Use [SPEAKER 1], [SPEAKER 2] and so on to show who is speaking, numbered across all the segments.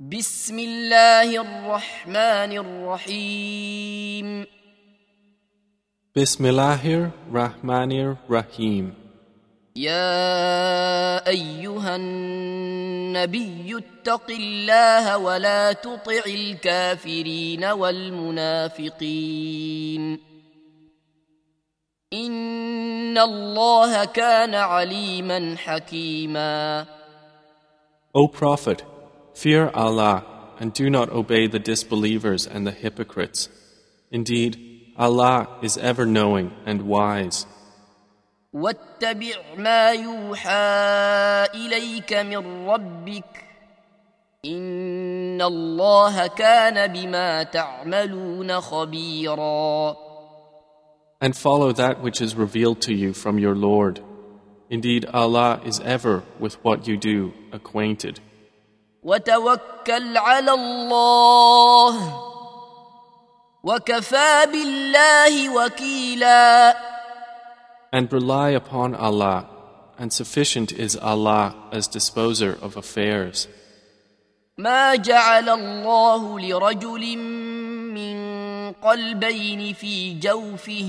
[SPEAKER 1] بسم الله الرحمن الرحيم
[SPEAKER 2] بسم الله الرحمن الرحيم
[SPEAKER 1] يا أيها النبي اتق الله ولا تطع الكافرين والمنافقين إن الله كان عليما حكيما
[SPEAKER 2] O Prophet, Fear Allah and do not obey the disbelievers and the hypocrites. Indeed, Allah is ever knowing and wise. And follow that which is revealed to you from your Lord. Indeed, Allah is ever with what you do acquainted.
[SPEAKER 1] وتوكل على الله وكفى بالله وكيلا
[SPEAKER 2] And rely upon Allah, and sufficient is Allah as disposer of affairs.
[SPEAKER 1] ما جعل الله لرجل من قلبين في جوفه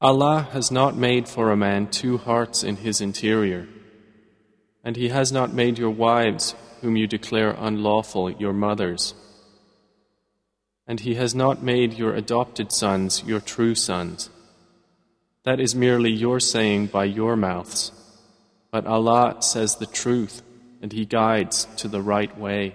[SPEAKER 2] Allah has not made for a man two hearts in his interior, and He has not made your wives, whom you declare unlawful, your mothers, and He has not made your adopted sons your true sons. That is merely your saying by your mouths, but Allah says the truth, and He guides to the right way.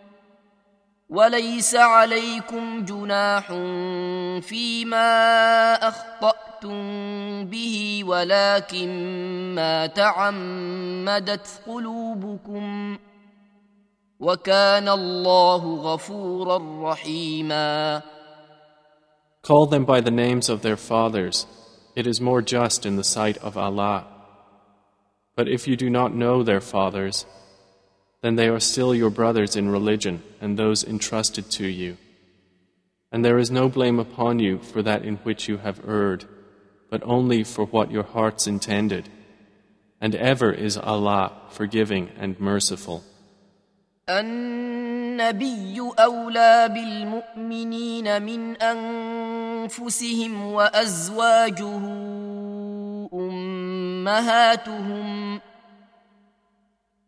[SPEAKER 1] وليس عليكم جناح فيما اخطاتم به ولكن ما تعمدت قلوبكم وكان الله غفورا رحيما
[SPEAKER 2] Call them by the names of their fathers. It is more just in the sight of Allah. But if you do not know their fathers, then they are still your brothers in religion and those entrusted to you. And there is no blame upon you for that in which you have erred, but only for what your hearts intended. And ever is Allah forgiving and merciful.
[SPEAKER 1] النبي أولى بالمؤمنين من أنفسهم وأزواجه أمهاتهم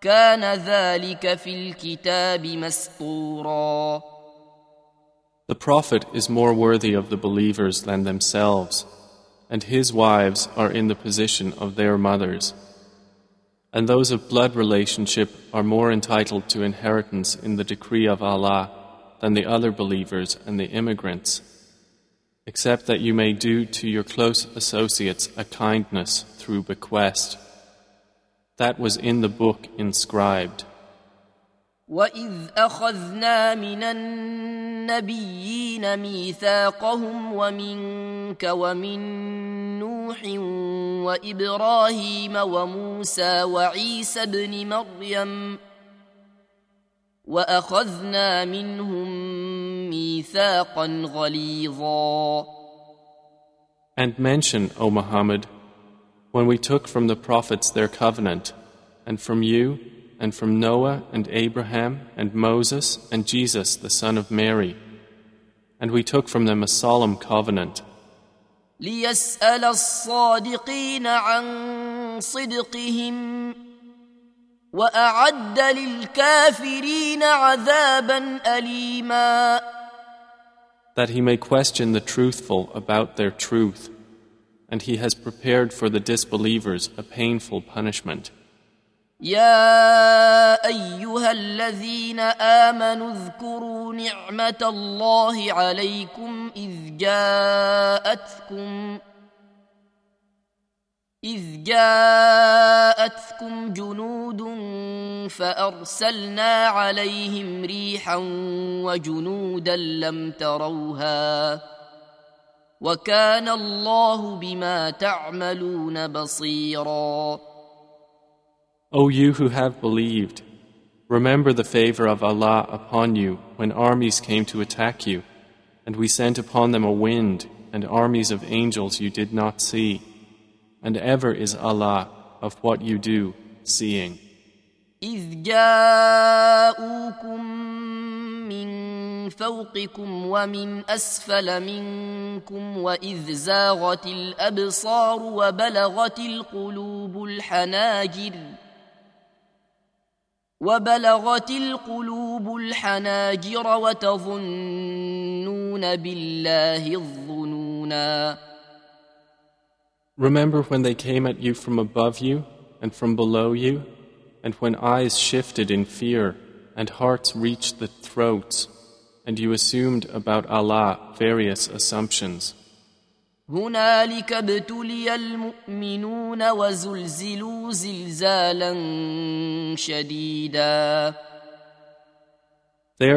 [SPEAKER 1] كان ذلك في الكتاب مسطورا
[SPEAKER 2] The Prophet is more worthy of the believers than themselves, and his wives are in the position of their mothers. And those of blood relationship are more entitled to inheritance in the decree of Allah than the other believers and the immigrants, except that you may do to your close associates a kindness through bequest that was in the book inscribed.
[SPEAKER 1] وإذ أخذنا من النبيين ميثاقهم ومنك ومن نوح وإبراهيم وموسى وعيسى ابن مريم وأخذنا
[SPEAKER 2] منهم ميثاقا غليظا. And mention, O Muhammad, when we took from the prophets their covenant, and from you, and from Noah, and Abraham, and Moses, and Jesus, the son of Mary. And we took from them a solemn covenant. That he may question the truthful about their truth. and He has prepared for the disbelievers a painful punishment.
[SPEAKER 1] يا أيها الذين آمنوا اذكروا نعمة الله عليكم إذ جاءتكم إذ جاءتكم جنود فأرسلنا عليهم ريحا وجنودا لم تروها ۖ O
[SPEAKER 2] you who have believed, remember the favor of Allah upon you when armies came to attack you, and we sent upon them a wind and armies of angels you did not see, and ever is Allah of what you do seeing. إذ جاءوكم
[SPEAKER 1] من فوقكم ومن أسفل منكم وإذ زاغت الأبصار وبلغت القلوب الحناجر وبلغت القلوب الحناجر وتظنون بالله الظنونا
[SPEAKER 2] Remember when they came at you from above you and from below you, and when eyes shifted in fear and hearts reached the throats and you assumed about Allah various
[SPEAKER 1] assumptions. There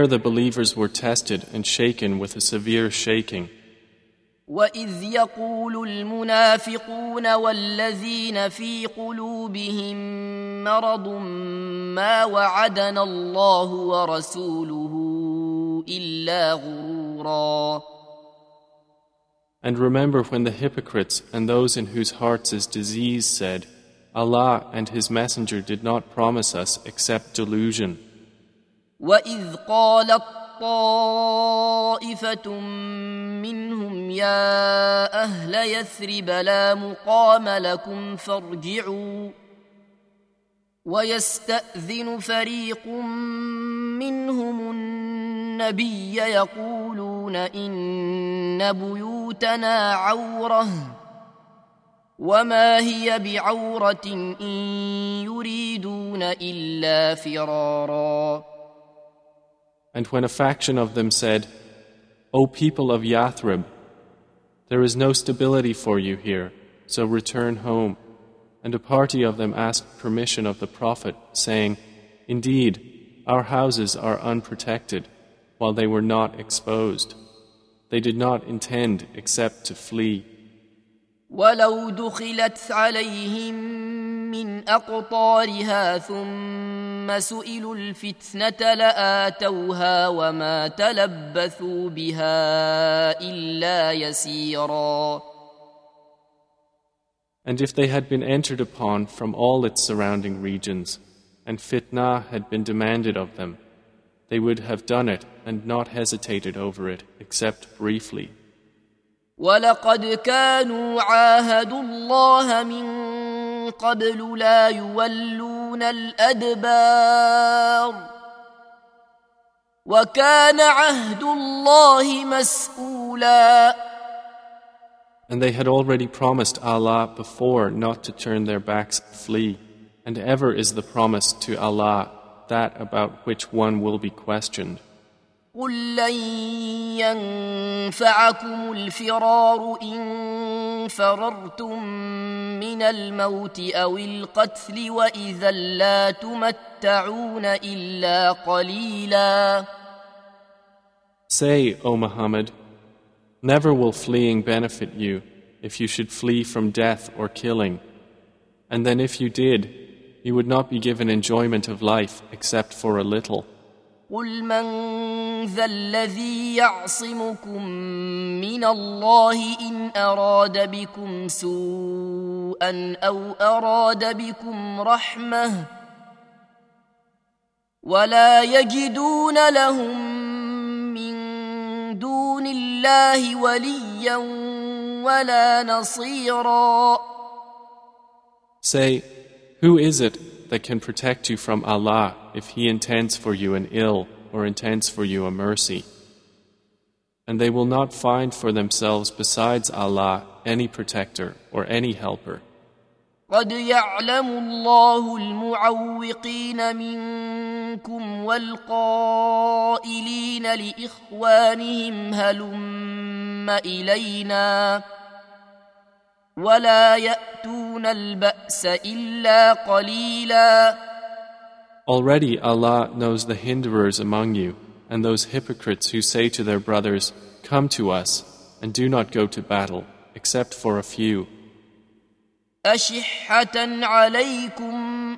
[SPEAKER 2] the believers were tested and shaken with a severe shaking.
[SPEAKER 1] وإذ يقول المنافقون والذين في قلوبهم مرض ما وعدنا الله ورسوله إلا غرورا
[SPEAKER 2] And remember when the hypocrites and those in whose hearts is disease said, Allah and His Messenger did not promise us except delusion.
[SPEAKER 1] وَإِذْ قَالَتْ طَائِفَةٌ مِّنْهُمْ يَا أَهْلَ يَثْرِبَ لَا مُقَامَ لَكُمْ فَارْجِعُوا وَيَسْتَأْذِنُ فَرِيقٌ مِّنْهُمُ النَّاسَ النبي يقولون إن بيوتنا عورة وما هي بعورة إن يريدون إلا فرارا
[SPEAKER 2] And when a faction of them said, O people of Yathrib, there is no stability for you here, so return home. And a party of them asked permission of the Prophet, saying, Indeed, our houses are unprotected while they were not exposed. They did not intend except to flee. ولو دخلت عليهم من أقطارها ثم سئلوا الفتنة لآتوها وما تلبثوا بها إلا يسيرا. And if they had been entered upon from all its surrounding regions, and fitnah had been demanded of them, they would have done it and not hesitated over it except briefly. ولقد كانوا عاهدوا الله من قبل لا يولون الأدبار وكان عهد الله مسؤولا And they had already promised Allah before not to turn their backs and flee, and ever is the promise to Allah that about which one will be questioned. قل لن
[SPEAKER 1] ينفعكم الفرار إن فررتم من الموت أو القتل وإذا لا تمتعون إلا قليلا Say, O Muhammad,
[SPEAKER 2] never will fleeing benefit you if you should flee from death or killing. And then if you did, you would not be given enjoyment of life except for a little. قل من
[SPEAKER 1] ذا الذي يعصمكم من الله إن أراد بكم سوءا أو أراد بكم رحمة ولا يجدون لهم من دون الله وليا ولا
[SPEAKER 2] نصيرا. Say, who is it that can protect you from Allah if He intends for you an ill or intends for you a mercy? And they will not find for themselves besides Allah any protector or any helper.
[SPEAKER 1] قد يعلم الله المعوقين منكم والقائلين لإخوانهم هلم إلينا ولا يأتون البأس إلا قليلا
[SPEAKER 2] Already Allah knows the hinderers among you and those hypocrites who say to their brothers, Come to us, and do not go to battle, except for a few.
[SPEAKER 1] أشحة عليكم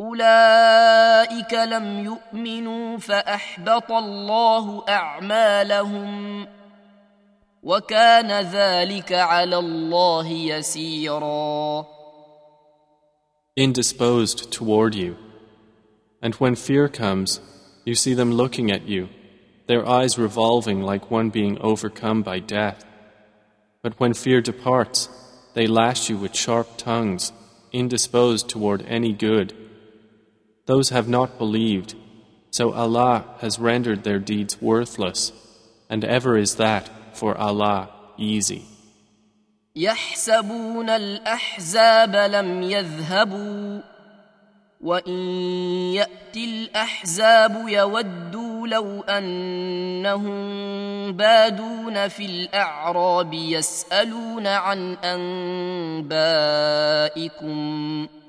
[SPEAKER 1] أولئك لم يؤمنوا فأحبط الله أعمالهم وكان ذلك على الله يسيرا
[SPEAKER 2] Indisposed toward you. And when fear comes, you see them looking at you, their eyes revolving like one being overcome by death. But when fear departs, they lash you with sharp tongues, indisposed toward any good. Those have not believed, so Allah has rendered their deeds worthless, and ever is that for Allah easy.
[SPEAKER 1] يحسبون الأحزاب لم يذهبوا وإن يأتي الأحزاب يودوا لو أنهم بادون في الأعراب يسألون عن أنبائكم ۖ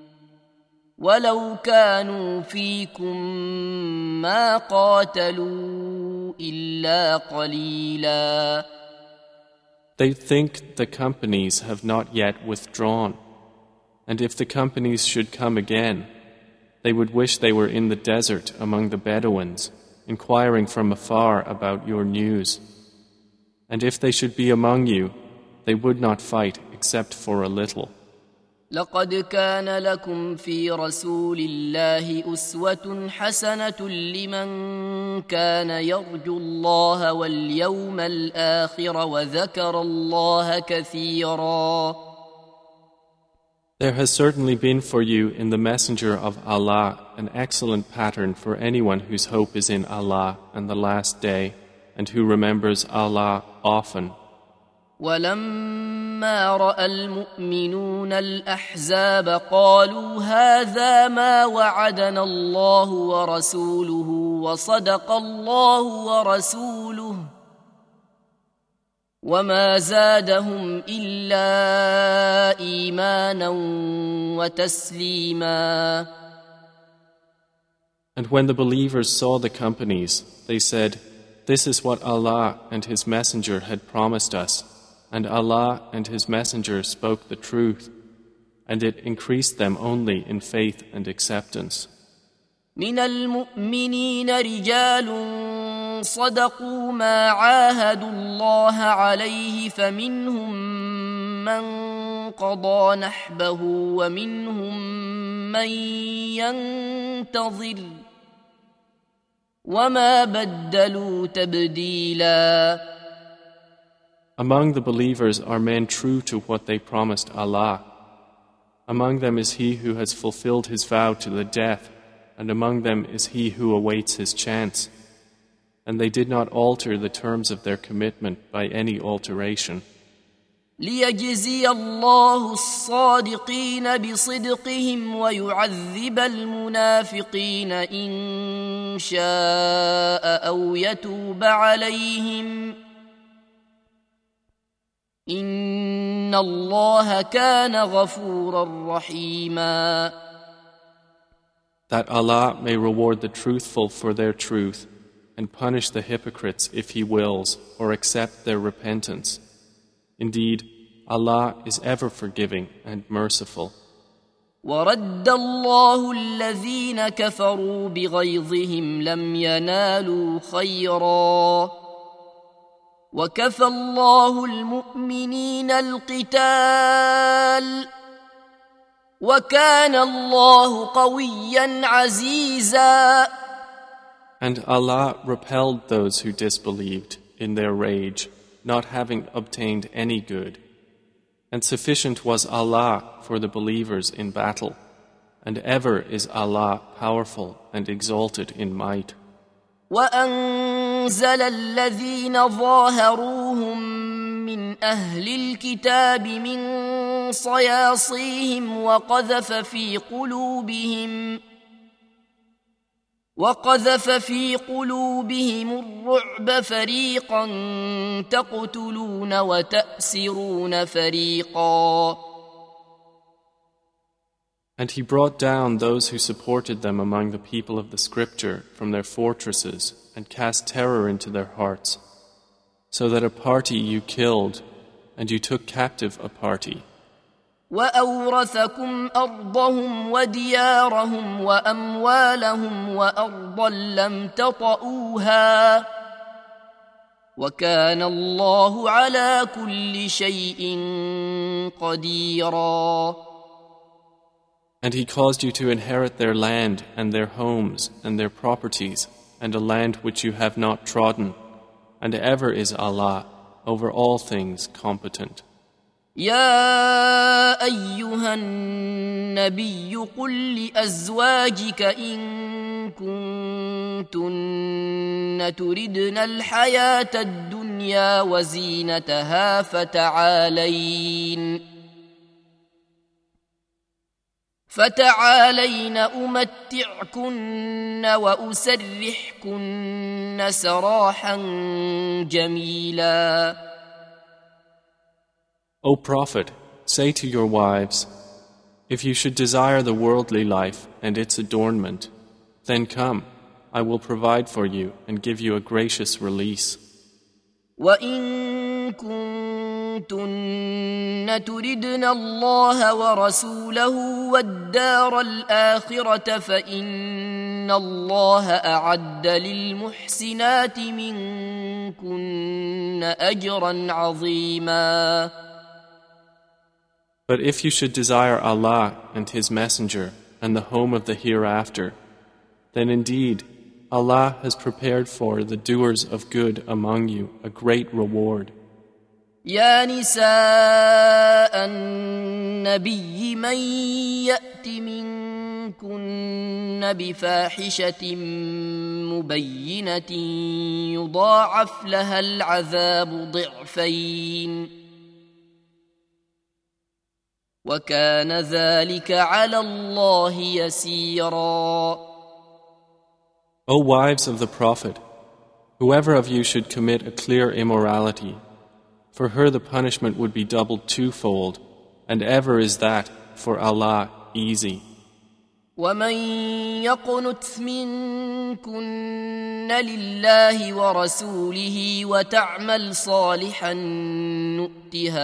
[SPEAKER 1] ولو كانوا فيكم ما قاتلوا إلا قليلا
[SPEAKER 2] They think the companies have not yet withdrawn. And if the companies should come again, they would wish they were in the desert among the Bedouins, inquiring from afar about your news. And if they should be among you, they would not fight except for a little.
[SPEAKER 1] لقد كان لكم في رسول الله أسوة حسنة لمن كان يرجو الله واليوم الآخر وذكر الله كثيرا.
[SPEAKER 2] There has certainly been for you in the Messenger of Allah an excellent pattern for anyone whose hope is in Allah and the Last Day, and who remembers Allah often.
[SPEAKER 1] ولما راى المؤمنون الاحزاب قالوا هذا ما وعدنا الله ورسوله وصدق الله ورسوله وما زادهم الا ايمانا وتسليما
[SPEAKER 2] And when the believers saw the companies, they said, This is what Allah and His Messenger had promised us. and Allah and His Messenger spoke the truth, and it increased them only in faith and acceptance.
[SPEAKER 1] من المؤمنين رجال صدقوا ما عاهدوا الله عليه فمنهم من قضى نحبه ومنهم من ينتظر وما بدلوا تبديلاً
[SPEAKER 2] Among the believers are men true to what they promised Allah. Among them is he who has fulfilled his vow to the death, and among them is he who awaits his chance. And they did not alter the terms of their commitment by any alteration.
[SPEAKER 1] ليجزي الله الصادقين بصدقهم ويعذب المنافقين إن شاء أو يتوب عليهم ۖ ان الله كان غفورا رحيما
[SPEAKER 2] That Allah may reward the truthful for their truth and punish the hypocrites if he wills or accept their repentance. Indeed, Allah is ever forgiving and merciful.
[SPEAKER 1] ورد الله الذين كفروا بغيظهم لم ينالوا خيراً وكفى الله المؤمنين القتال وكان الله قويا عزيزا
[SPEAKER 2] And Allah repelled those who disbelieved in their rage, not having obtained any good. And sufficient was Allah for the believers in battle. And ever is Allah powerful and exalted in might.
[SPEAKER 1] وأنزل الذين ظاهروهم من أهل الكتاب من صياصيهم وقذف في قلوبهم وقذف في قلوبهم الرعب فريقا تقتلون وتأسرون فريقا
[SPEAKER 2] And he brought down those who supported them among the people of the scripture from their fortresses and cast terror into their hearts, so that a party you killed and you took captive a party.
[SPEAKER 1] وأورثكم أرضهم وديارهم وأموالهم وأرضا لم تطئوها وكان الله على كل شيء قديراً
[SPEAKER 2] and he caused you to inherit their land and their homes and their properties and a land which you have not trodden. And ever is Allah over all things competent.
[SPEAKER 1] يا أيها النبي قل لأزواجك إن كنتن تردن الحياة الدنيا وزينتها فتعالين فتعالين امتعكن واسرحكن سراحا جميلا
[SPEAKER 2] O Prophet, say to your wives, If you should desire the worldly life and its adornment, then come, I will provide for you and give you a gracious release.
[SPEAKER 1] وإن كنتن تردن الله ورسوله والدار الآخرة فإن الله أعد للمحسنات منكن أجرا عظيما
[SPEAKER 2] But if you should desire Allah and His Messenger and the home of the hereafter, then indeed Allah has prepared for the doers of good among you a great reward.
[SPEAKER 1] يا نساء النبي من يأت منكن بفاحشة مبينة يضاعف لها العذاب ضعفين. وكان ذلك على الله يسيرا
[SPEAKER 2] O wives of the Prophet, whoever of you should commit a clear immorality, for her the punishment would be doubled twofold, and ever is that for Allah easy.
[SPEAKER 1] ومن يقنت منكن لله ورسوله وتعمل صالحا نؤتها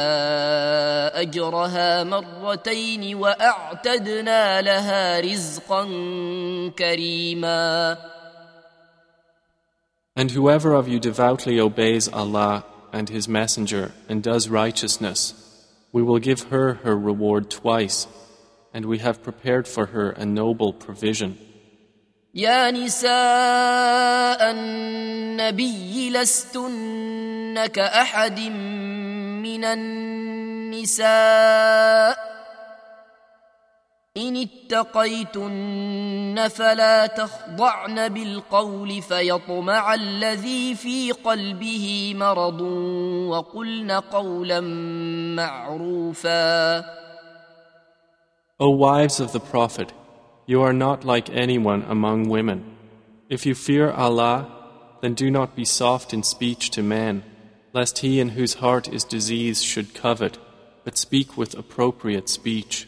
[SPEAKER 1] اجرها مرتين واعتدنا لها رزقا كريما
[SPEAKER 2] and whoever of you devoutly obeys Allah and His Messenger and does righteousness, we will give her her reward twice, and we have prepared for her a noble provision.
[SPEAKER 1] يا نساء النبي لستن كأحد من النساء إن اتقيتن فلا تخضعن بالقول فيطمع الذي في قلبه مرض وقلن قولا معروفا
[SPEAKER 2] O wives of the Prophet, you are not like anyone among women. If you fear Allah, then do not be soft in speech to man, lest he in whose heart is disease should covet, but speak with appropriate speech.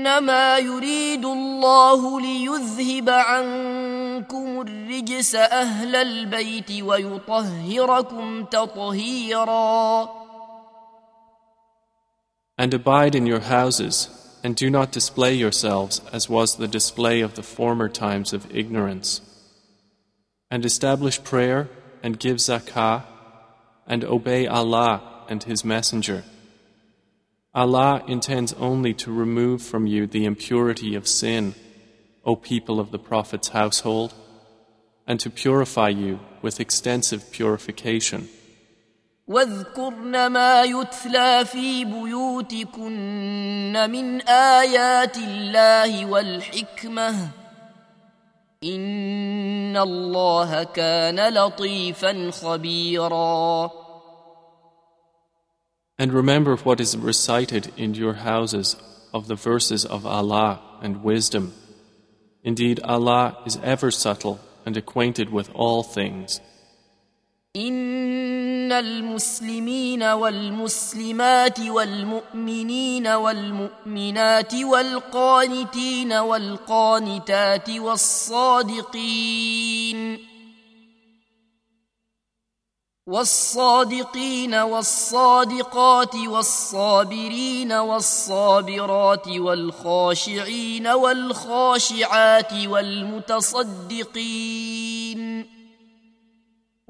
[SPEAKER 1] إنما يريد الله ليذهب عنكم الرجس أهل البيت ويطهركم تطهيرا
[SPEAKER 2] And abide in your houses, and do not display yourselves as was the display of the former times of ignorance. And establish prayer, and give zakah, and obey Allah and His Messenger. Allah intends only to remove from you the impurity of sin, O people of the Prophet's household, and to purify you with extensive purification. واذكرن ما يتلى في بيوتكن من آيات الله والحكمة إن الله كان لطيفا خبيراً and remember what is recited in your houses of the verses of Allah and wisdom. Indeed, Allah is ever subtle and acquainted with all things.
[SPEAKER 1] إن المسلمين والمسلمات والمؤمنين والمؤمنات والقانتين والقانتات والصادقين والصادقين والصادقات والصابرين والصابرات والخاشعين والخاشعات والمتصدقين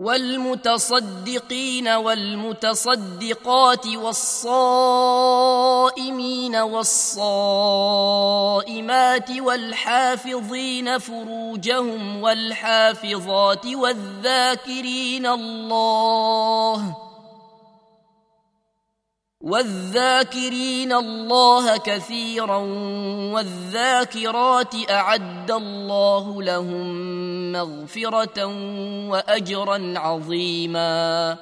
[SPEAKER 1] والمتصدقين والمتصدقات والصائمين والصائمات والحافظين فروجهم والحافظات والذاكرين الله ۖ والذاكرين الله كثيرا والذاكرات اعد الله لهم واجرا عظيما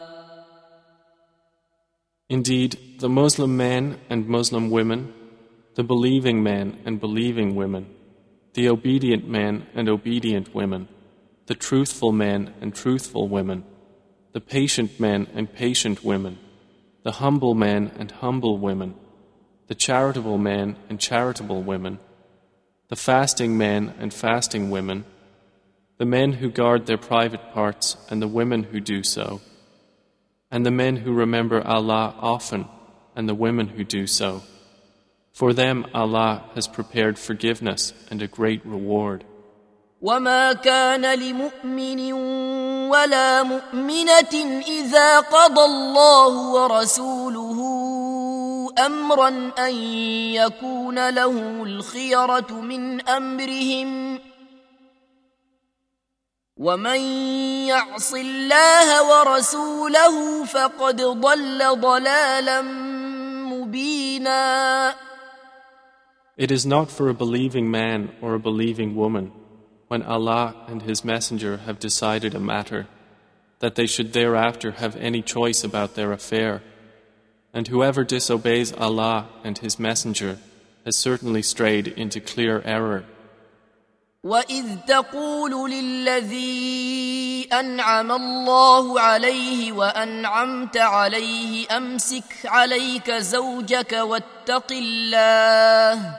[SPEAKER 2] Indeed, the Muslim man and Muslim women, the believing man and believing women, the obedient man and obedient women, the truthful man and truthful women, the patient man and patient women, the humble men and humble women, the charitable men and charitable women, the fasting men and fasting women, the men who guard their private parts and the women who do so, and the men who remember Allah often and the women who do so. For them Allah has prepared forgiveness and a great reward.
[SPEAKER 1] وما كان لمؤمن ولا مؤمنة إذا قضى الله ورسوله أمرا أن يكون له الخيرة من أمرهم ومن يعص الله ورسوله فقد ضل ضلالا مبينا
[SPEAKER 2] It is not for a believing man or a believing woman when Allah and His Messenger have decided a matter, that they should thereafter have any choice about their affair. And whoever disobeys Allah and His Messenger has certainly strayed into clear error.
[SPEAKER 1] وإذ تقول للذي أنعم الله عليه وأنعمت عليه أمسك عليك زوجك واتق الله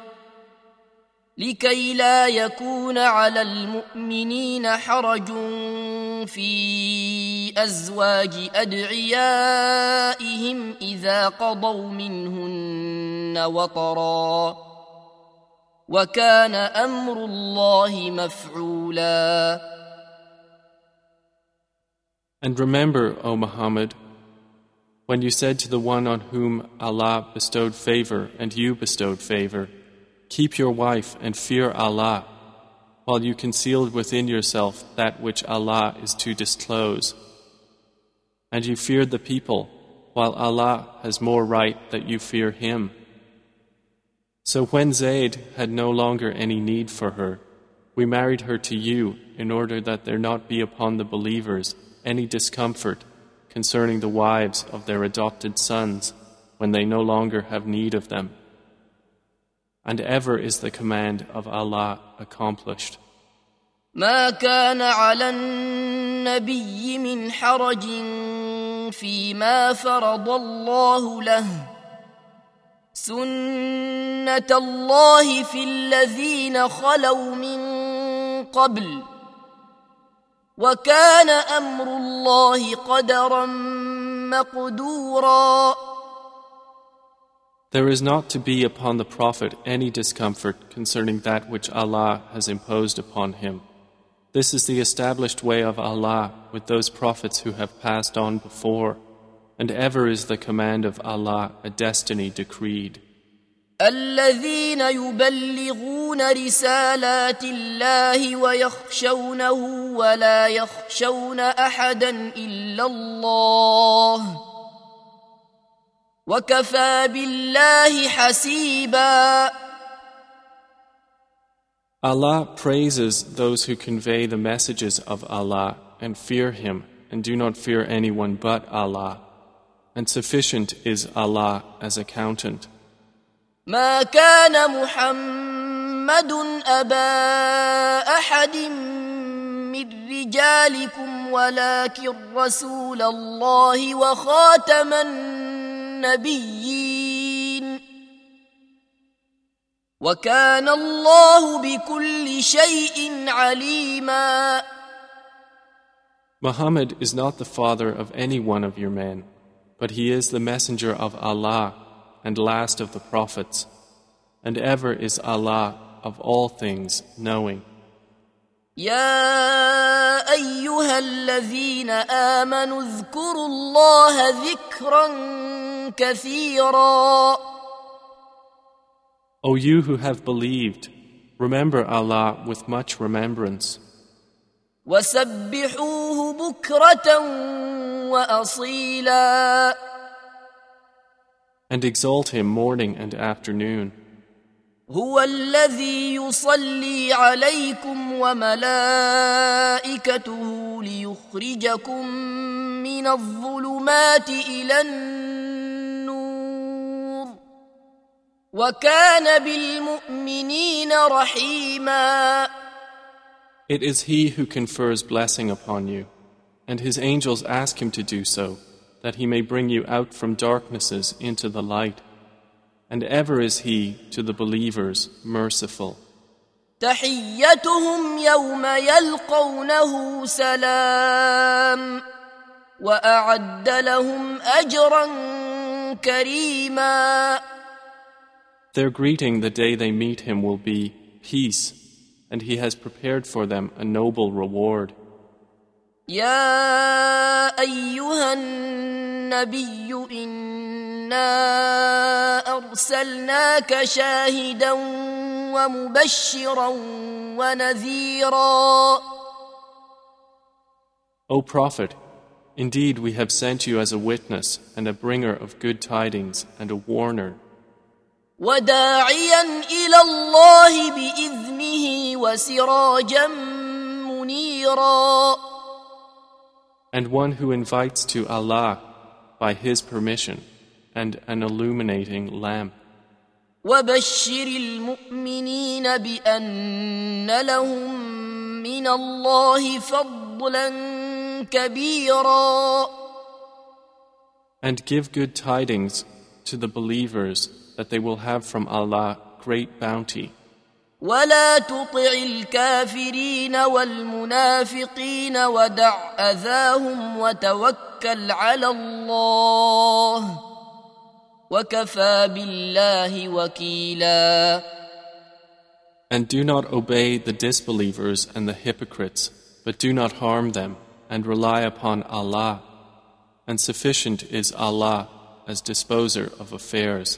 [SPEAKER 1] لكي لا يكون على المؤمنين حرج في ازواج ادعيائهم اذا قضوا منهن وطرا وكان امر الله مفعولا
[SPEAKER 2] And remember, O Muhammad, when you said to the one on whom Allah bestowed favor and you bestowed favor, Keep your wife and fear Allah, while you conceal within yourself that which Allah is to disclose. And you fear the people, while Allah has more right that you fear Him. So when Zayd had no longer any need for her, we married her to you in order that there not be upon the believers any discomfort concerning the wives of their adopted sons when they no longer have need of them. and ever is the command of Allah accomplished.
[SPEAKER 1] ما كان على النبي من حرج فيما فرض الله له سنة الله في الذين خلوا من قبل وكان أمر الله قدرا مقدورا
[SPEAKER 2] There is not to be upon the Prophet any discomfort concerning that which Allah has imposed upon him. This is the established way of Allah with those prophets who have passed on before, and ever is the command of Allah a destiny decreed.
[SPEAKER 1] الذين يبلغون رسالات الله ويخشونه ولا يخشون احدا الا الله وكفى بالله حسيبا
[SPEAKER 2] Allah praises those who convey the messages of Allah and fear Him and do not fear anyone but Allah. And sufficient is Allah as accountant.
[SPEAKER 1] ما كان محمد أبا أحد من رجالكم ولكن رسول الله وخاتم النبيين وكان الله بكل شيء عليما Muhammad
[SPEAKER 2] is not the father of any one of your men, but he is the messenger of Allah and last of the prophets, and ever is Allah of all things knowing.
[SPEAKER 1] يا أيها الذين آمنوا اذكروا الله ذكرًا
[SPEAKER 2] كثيرا O you who have believed, remember Allah with much remembrance. وسبحوه بكرة وأصيلا And exalt him morning and afternoon.
[SPEAKER 1] هو الذي يصلي عليكم وملائكته ليخرجكم من الظلمات إلى النار وكان بالمؤمنين رحيما
[SPEAKER 2] It is he who confers blessing upon you, and his angels ask him to do so, that he may bring you out from darknesses into the light. And ever is he to the believers merciful.
[SPEAKER 1] تحيتهم يوم يلقونه سلام وأعد لهم أجرا كريما
[SPEAKER 2] their greeting the day they meet him will be peace, and he has prepared for them a noble reward. يا أيها النبي إنا أرسلناك شاهدا ومبشرا ونذيرا O Prophet, indeed we have sent you as a witness and a bringer of good tidings and a warner
[SPEAKER 1] وداعيا الى الله باذنه وسراجا منيرا
[SPEAKER 2] And one who invites to Allah by his permission and an illuminating lamp.
[SPEAKER 1] وبشر المؤمنين بأن لهم من الله فضلا كبيرا
[SPEAKER 2] And give good tidings to the believers that they will have from Allah great bounty.
[SPEAKER 1] ولا تطع الكافرين والمنافقين ودع أذاهم وتوكل على الله
[SPEAKER 2] وكفى بالله وكيلا And do not obey the disbelievers and the hypocrites, but do not harm them, and rely upon Allah. And sufficient is Allah as disposer of affairs.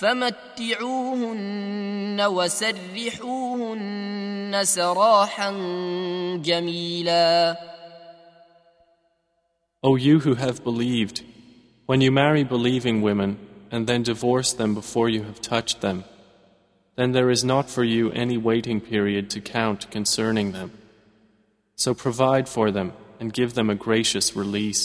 [SPEAKER 1] فمتعوهن وسرحوهن سراحا جميلا
[SPEAKER 2] O you who have believed, when you marry believing women and then divorce them before you have touched them, then there is not for you any waiting period to count concerning them. So provide for them and give them a gracious release.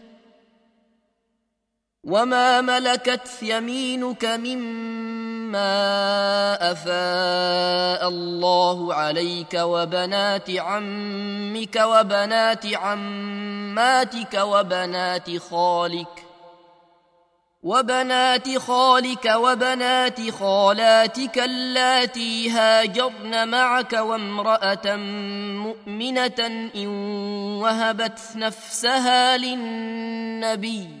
[SPEAKER 1] وما ملكت يمينك مما افاء الله عليك وبنات عمك وبنات عماتك وبنات خالك وبنات خالك وبنات خالاتك اللاتي هاجرن معك وامرأة مؤمنة إن وهبت نفسها للنبي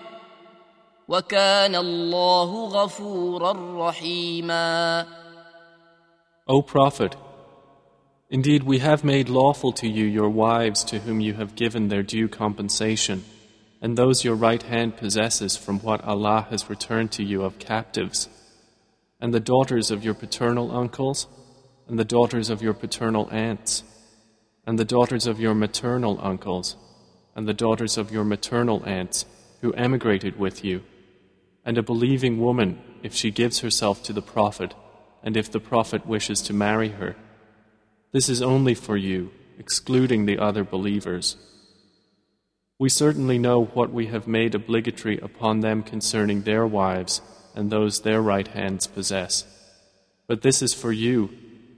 [SPEAKER 1] O
[SPEAKER 2] Prophet, indeed we have made lawful to you your wives to whom you have given their due compensation, and those your right hand possesses from what Allah has returned to you of captives, and the daughters of your paternal uncles, and the daughters of your paternal aunts, and the daughters of your maternal uncles, and the daughters of your maternal aunts who emigrated with you and a believing woman if she gives herself to the Prophet, and if the Prophet wishes to marry her. This is only for you, excluding the other believers. We certainly know what we have made obligatory upon them concerning their wives and those their right hands possess. But this is for you,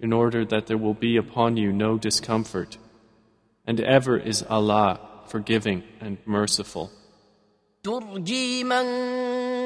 [SPEAKER 2] in order that there will be upon you no discomfort. And ever is Allah forgiving and merciful.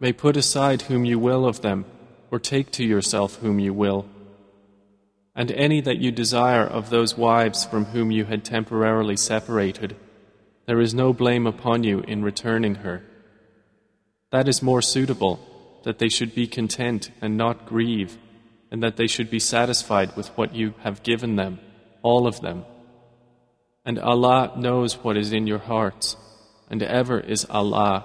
[SPEAKER 2] may put aside whom you will of them, or take to yourself whom you will. And any that you desire of those wives from whom you had temporarily separated, there is no blame upon you in returning her. That is more suitable, that they should be content and not grieve, and that they should be satisfied with what you have given them, all of them. And Allah knows what is in your hearts, and ever is Allah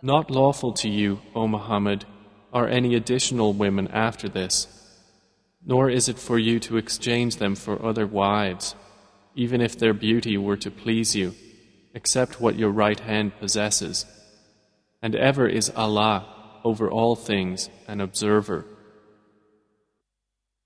[SPEAKER 2] Not lawful to you, O Muhammad, are any additional women after this, nor is it for you to exchange them for other wives, even if their beauty were to please you, except what your right hand possesses. And ever is Allah over all things an observer.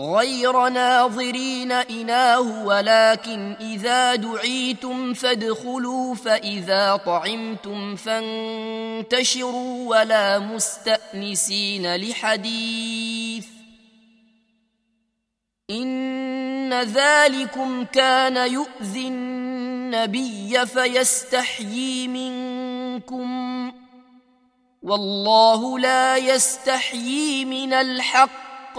[SPEAKER 1] غير ناظرين إناه ولكن إذا دعيتم فادخلوا فإذا طعمتم فانتشروا ولا مستأنسين لحديث إن ذلكم كان يؤذي النبي فيستحيي منكم والله لا يستحيي من الحق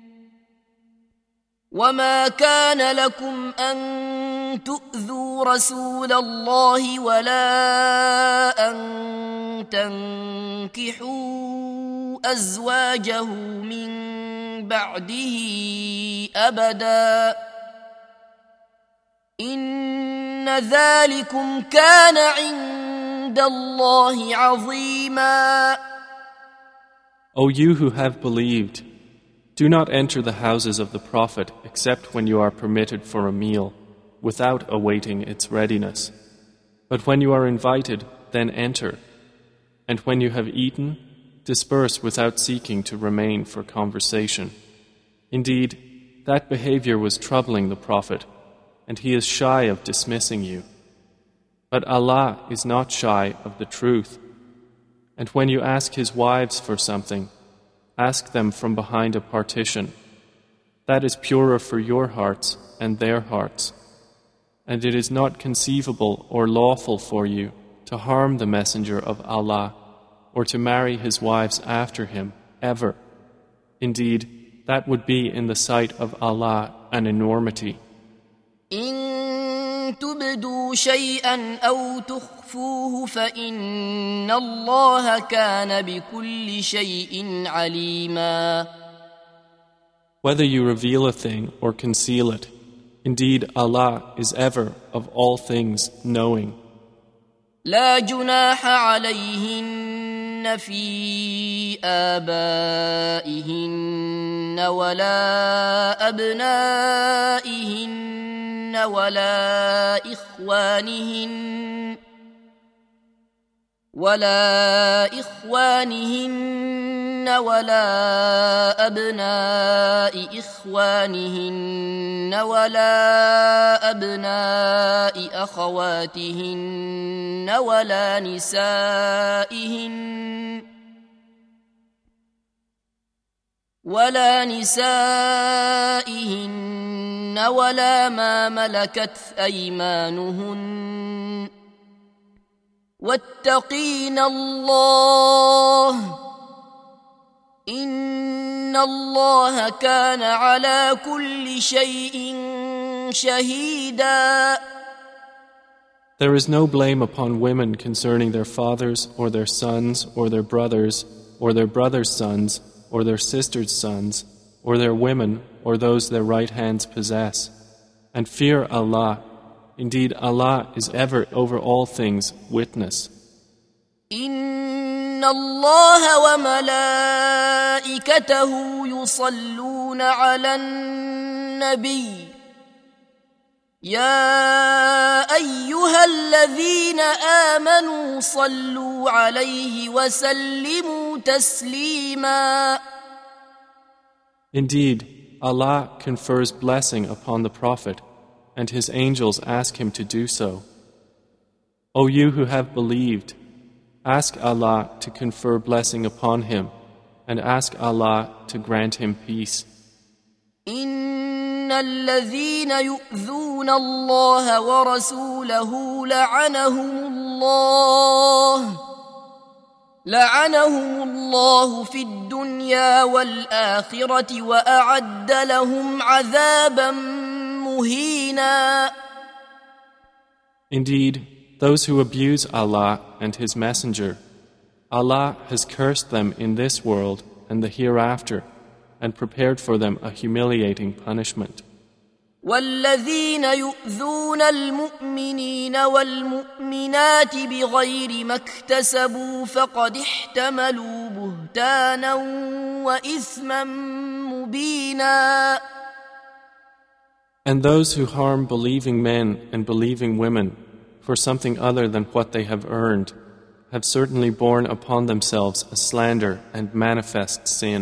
[SPEAKER 1] وما كان لكم ان تؤذوا رسول الله ولا ان تنكحوا ازواجه من بعده ابدا ان ذلكم كان عند الله عظيما
[SPEAKER 2] O you who have believed Do not enter the houses of the Prophet except when you are permitted for a meal, without awaiting its readiness. But when you are invited, then enter. And when you have eaten, disperse without seeking to remain for conversation. Indeed, that behavior was troubling the Prophet, and he is shy of dismissing you. But Allah is not shy of the truth. And when you ask his wives for something, ask them from behind a partition. That is purer for your hearts and their hearts. And it is not conceivable or lawful for you to harm the Messenger of Allah or to marry his wives after him, ever. Indeed, that would be in the sight of Allah an enormity.
[SPEAKER 1] تبدوا شيئا أو تخفوه فإن الله كان بكل شيء عليما
[SPEAKER 2] Whether you reveal a thing or conceal it, indeed Allah is ever of all things knowing.
[SPEAKER 1] لا جناح عليهن في آبائهن ولا أبنائهن ولا إخوانهن ولا إخوانهن ولا أبناء إخوانهن ولا أبناء أخواتهن ولا نسائهن ولا نسائهن ولا ما ملكت ايمانهن واتقين الله ان الله كان على كل شيء شهيدا
[SPEAKER 2] There is no blame upon women concerning their fathers or their sons or their brothers or their brothers' sons or their sisters' sons, or their women, or those their right hands possess. And fear Allah. Indeed, Allah is ever over all things witness.
[SPEAKER 1] إن الله وملائكته يصلون على النبي يا ايها الذين امنوا صلوا عليه وسلموا تسليما
[SPEAKER 2] Indeed, Allah confers blessing upon the Prophet, and his angels ask him to do so. O you who have believed, ask Allah to confer blessing upon him, and ask Allah to grant him peace. In
[SPEAKER 1] ان الذين يؤذون الله ورسوله لعنهم الله لعنهم الله في الدنيا والاخره واعد لهم عذابا مهينا
[SPEAKER 2] Indeed, those who abuse Allah and His Messenger, Allah has cursed them in this world and the hereafter. and prepared for them a humiliating punishment. والذين يؤذون المؤمنين والمؤمنات بغير ما اكتسبوا فقد احتملوا بهتانا وإثما مبينا And those who harm believing men and believing women for something other than what they have earned have certainly borne upon themselves a slander and manifest sin.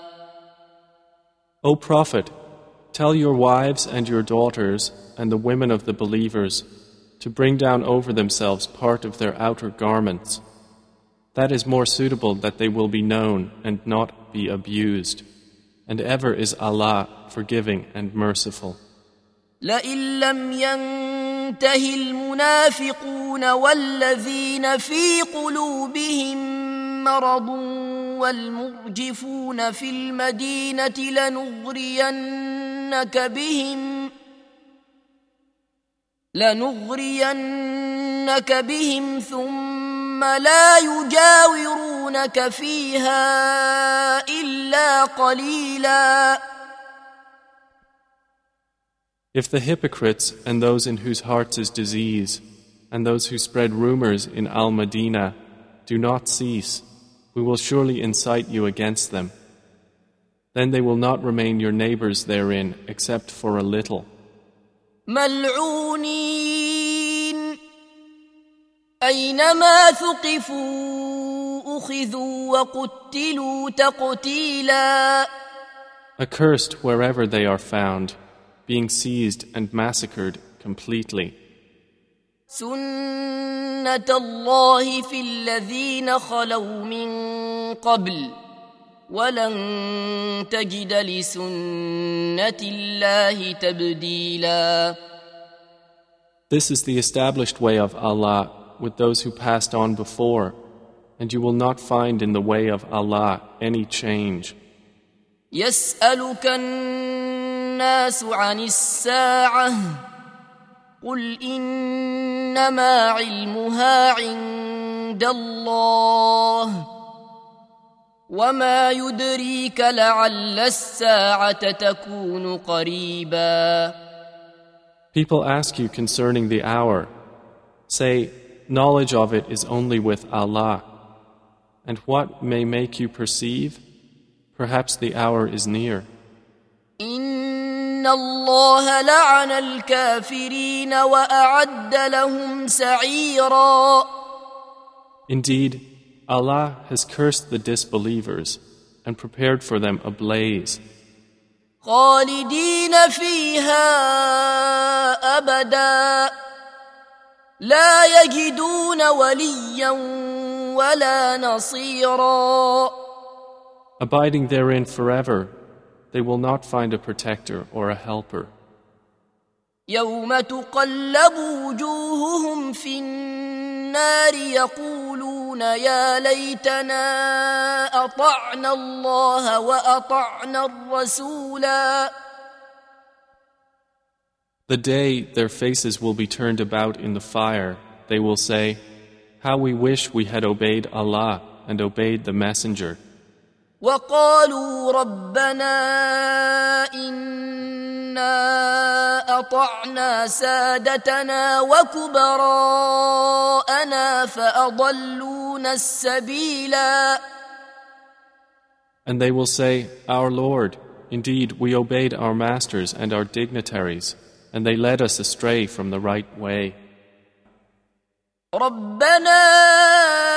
[SPEAKER 2] O Prophet, tell your wives and your daughters and the women of the believers to bring down over themselves part of their outer garments. That is more suitable that they will be known and not be abused. And ever is Allah forgiving and merciful.
[SPEAKER 1] لئن لم ينته المنافقون والذين في قلوبهم مرضون والمرجفون في المدينة لنغرينك بهم لنغرينك بهم ثم لا يجاورونك فيها إلا قليلا If the hypocrites and
[SPEAKER 2] those in whose hearts is disease and those who spread rumors in Al-Madinah do not cease, we will surely incite you against them. Then they will not remain your neighbors therein except for a little.
[SPEAKER 1] Accursed
[SPEAKER 2] wherever they are found, being seized and massacred completely.
[SPEAKER 1] This is
[SPEAKER 2] the established way of Allah with those who passed on before, and you will not find in the way of Allah any change.
[SPEAKER 1] يسألك الناس عن الساعة قل انما علمها عند الله وما يدريك لعل تكون قريبا
[SPEAKER 2] People ask you concerning the hour say knowledge of it is only with Allah and what may make you perceive perhaps the hour is near
[SPEAKER 1] In. إن الله لعن الكافرين وأعد لهم سعيرا
[SPEAKER 2] Indeed, Allah has cursed the disbelievers and prepared for them a blaze.
[SPEAKER 1] خالدين فيها أبدا لا يجدون وليا ولا نصيرا
[SPEAKER 2] Abiding therein forever they will not find a protector or a helper. يوم تقلب وجوههم في النار يقولون يا ليتنا أطعنا الله وأطعنا الرسولا The day their faces will be turned about in the fire, they will say, How we wish we had obeyed Allah and obeyed the Messenger.
[SPEAKER 1] وقالوا ربنا انا اطعنا سادتنا وكبراءنا فاضلونا السبيلا
[SPEAKER 2] And they will say, Our Lord, indeed we obeyed our masters and our dignitaries, and they led us astray from the right way.
[SPEAKER 1] ربنا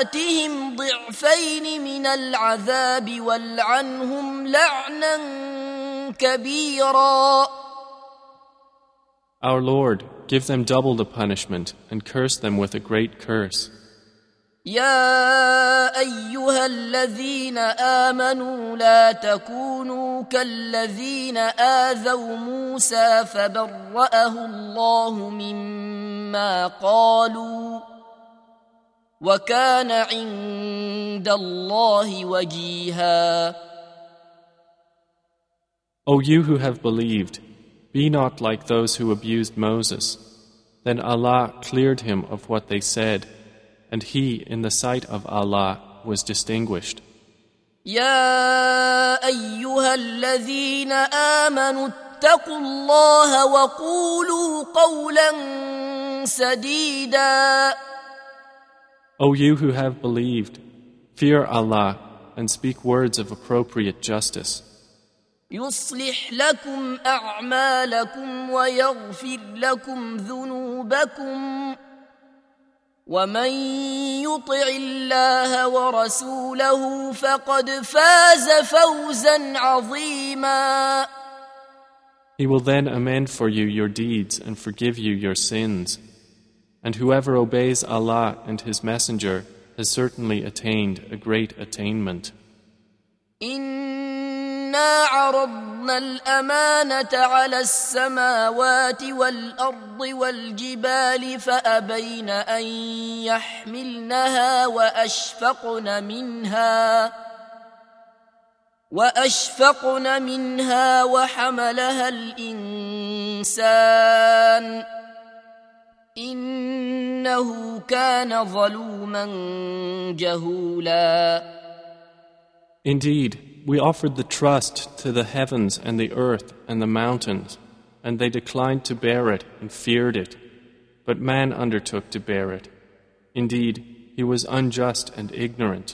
[SPEAKER 1] آتهم ضعفين من العذاب والعنهم لعنا كبيرا Our Lord, give them double the punishment and curse them with a great curse. يا ايها الذين امنوا لا تكونوا كالذين اذوا موسى فبرأه الله مما قالوا وكان عند الله وجيها
[SPEAKER 2] O you who have believed, be not like those who abused Moses. Then Allah cleared him of what they said, and he, in the sight of Allah, was distinguished.
[SPEAKER 1] يا أيها الذين آمنوا اتقوا الله وقولوا قولا سديداً
[SPEAKER 2] O you who have believed, fear Allah and speak words of appropriate justice. He will then amend for you your deeds and forgive you your sins. And whoever obeys Allah and His Messenger has certainly attained a great attainment.
[SPEAKER 1] إنا عرضنا الأمانة على السماوات والأرض والجبال فأبين أن يحملنها وأشفقن منها وأشفقن منها وحملها الإنسان ۖ إنه كان
[SPEAKER 2] ظلوما جهولا Indeed, we offered the trust to the heavens and the earth and the mountains, and they declined to bear it and feared it. But man undertook to bear it. Indeed, he was unjust and ignorant.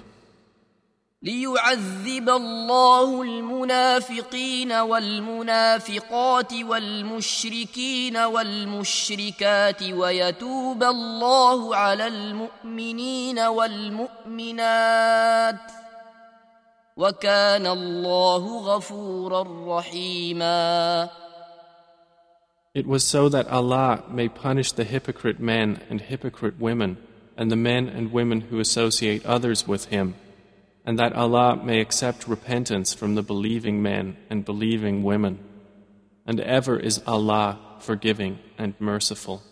[SPEAKER 1] ليعذب الله المنافقين والمنافقات والمشركين والمشركات ويتوب الله على المؤمنين والمؤمنات وكان الله غفورا رحيما
[SPEAKER 2] It was so that Allah may punish the hypocrite men and hypocrite women and the men and women who associate others with him and that Allah may accept repentance from the believing men and believing women. And ever is Allah forgiving and merciful.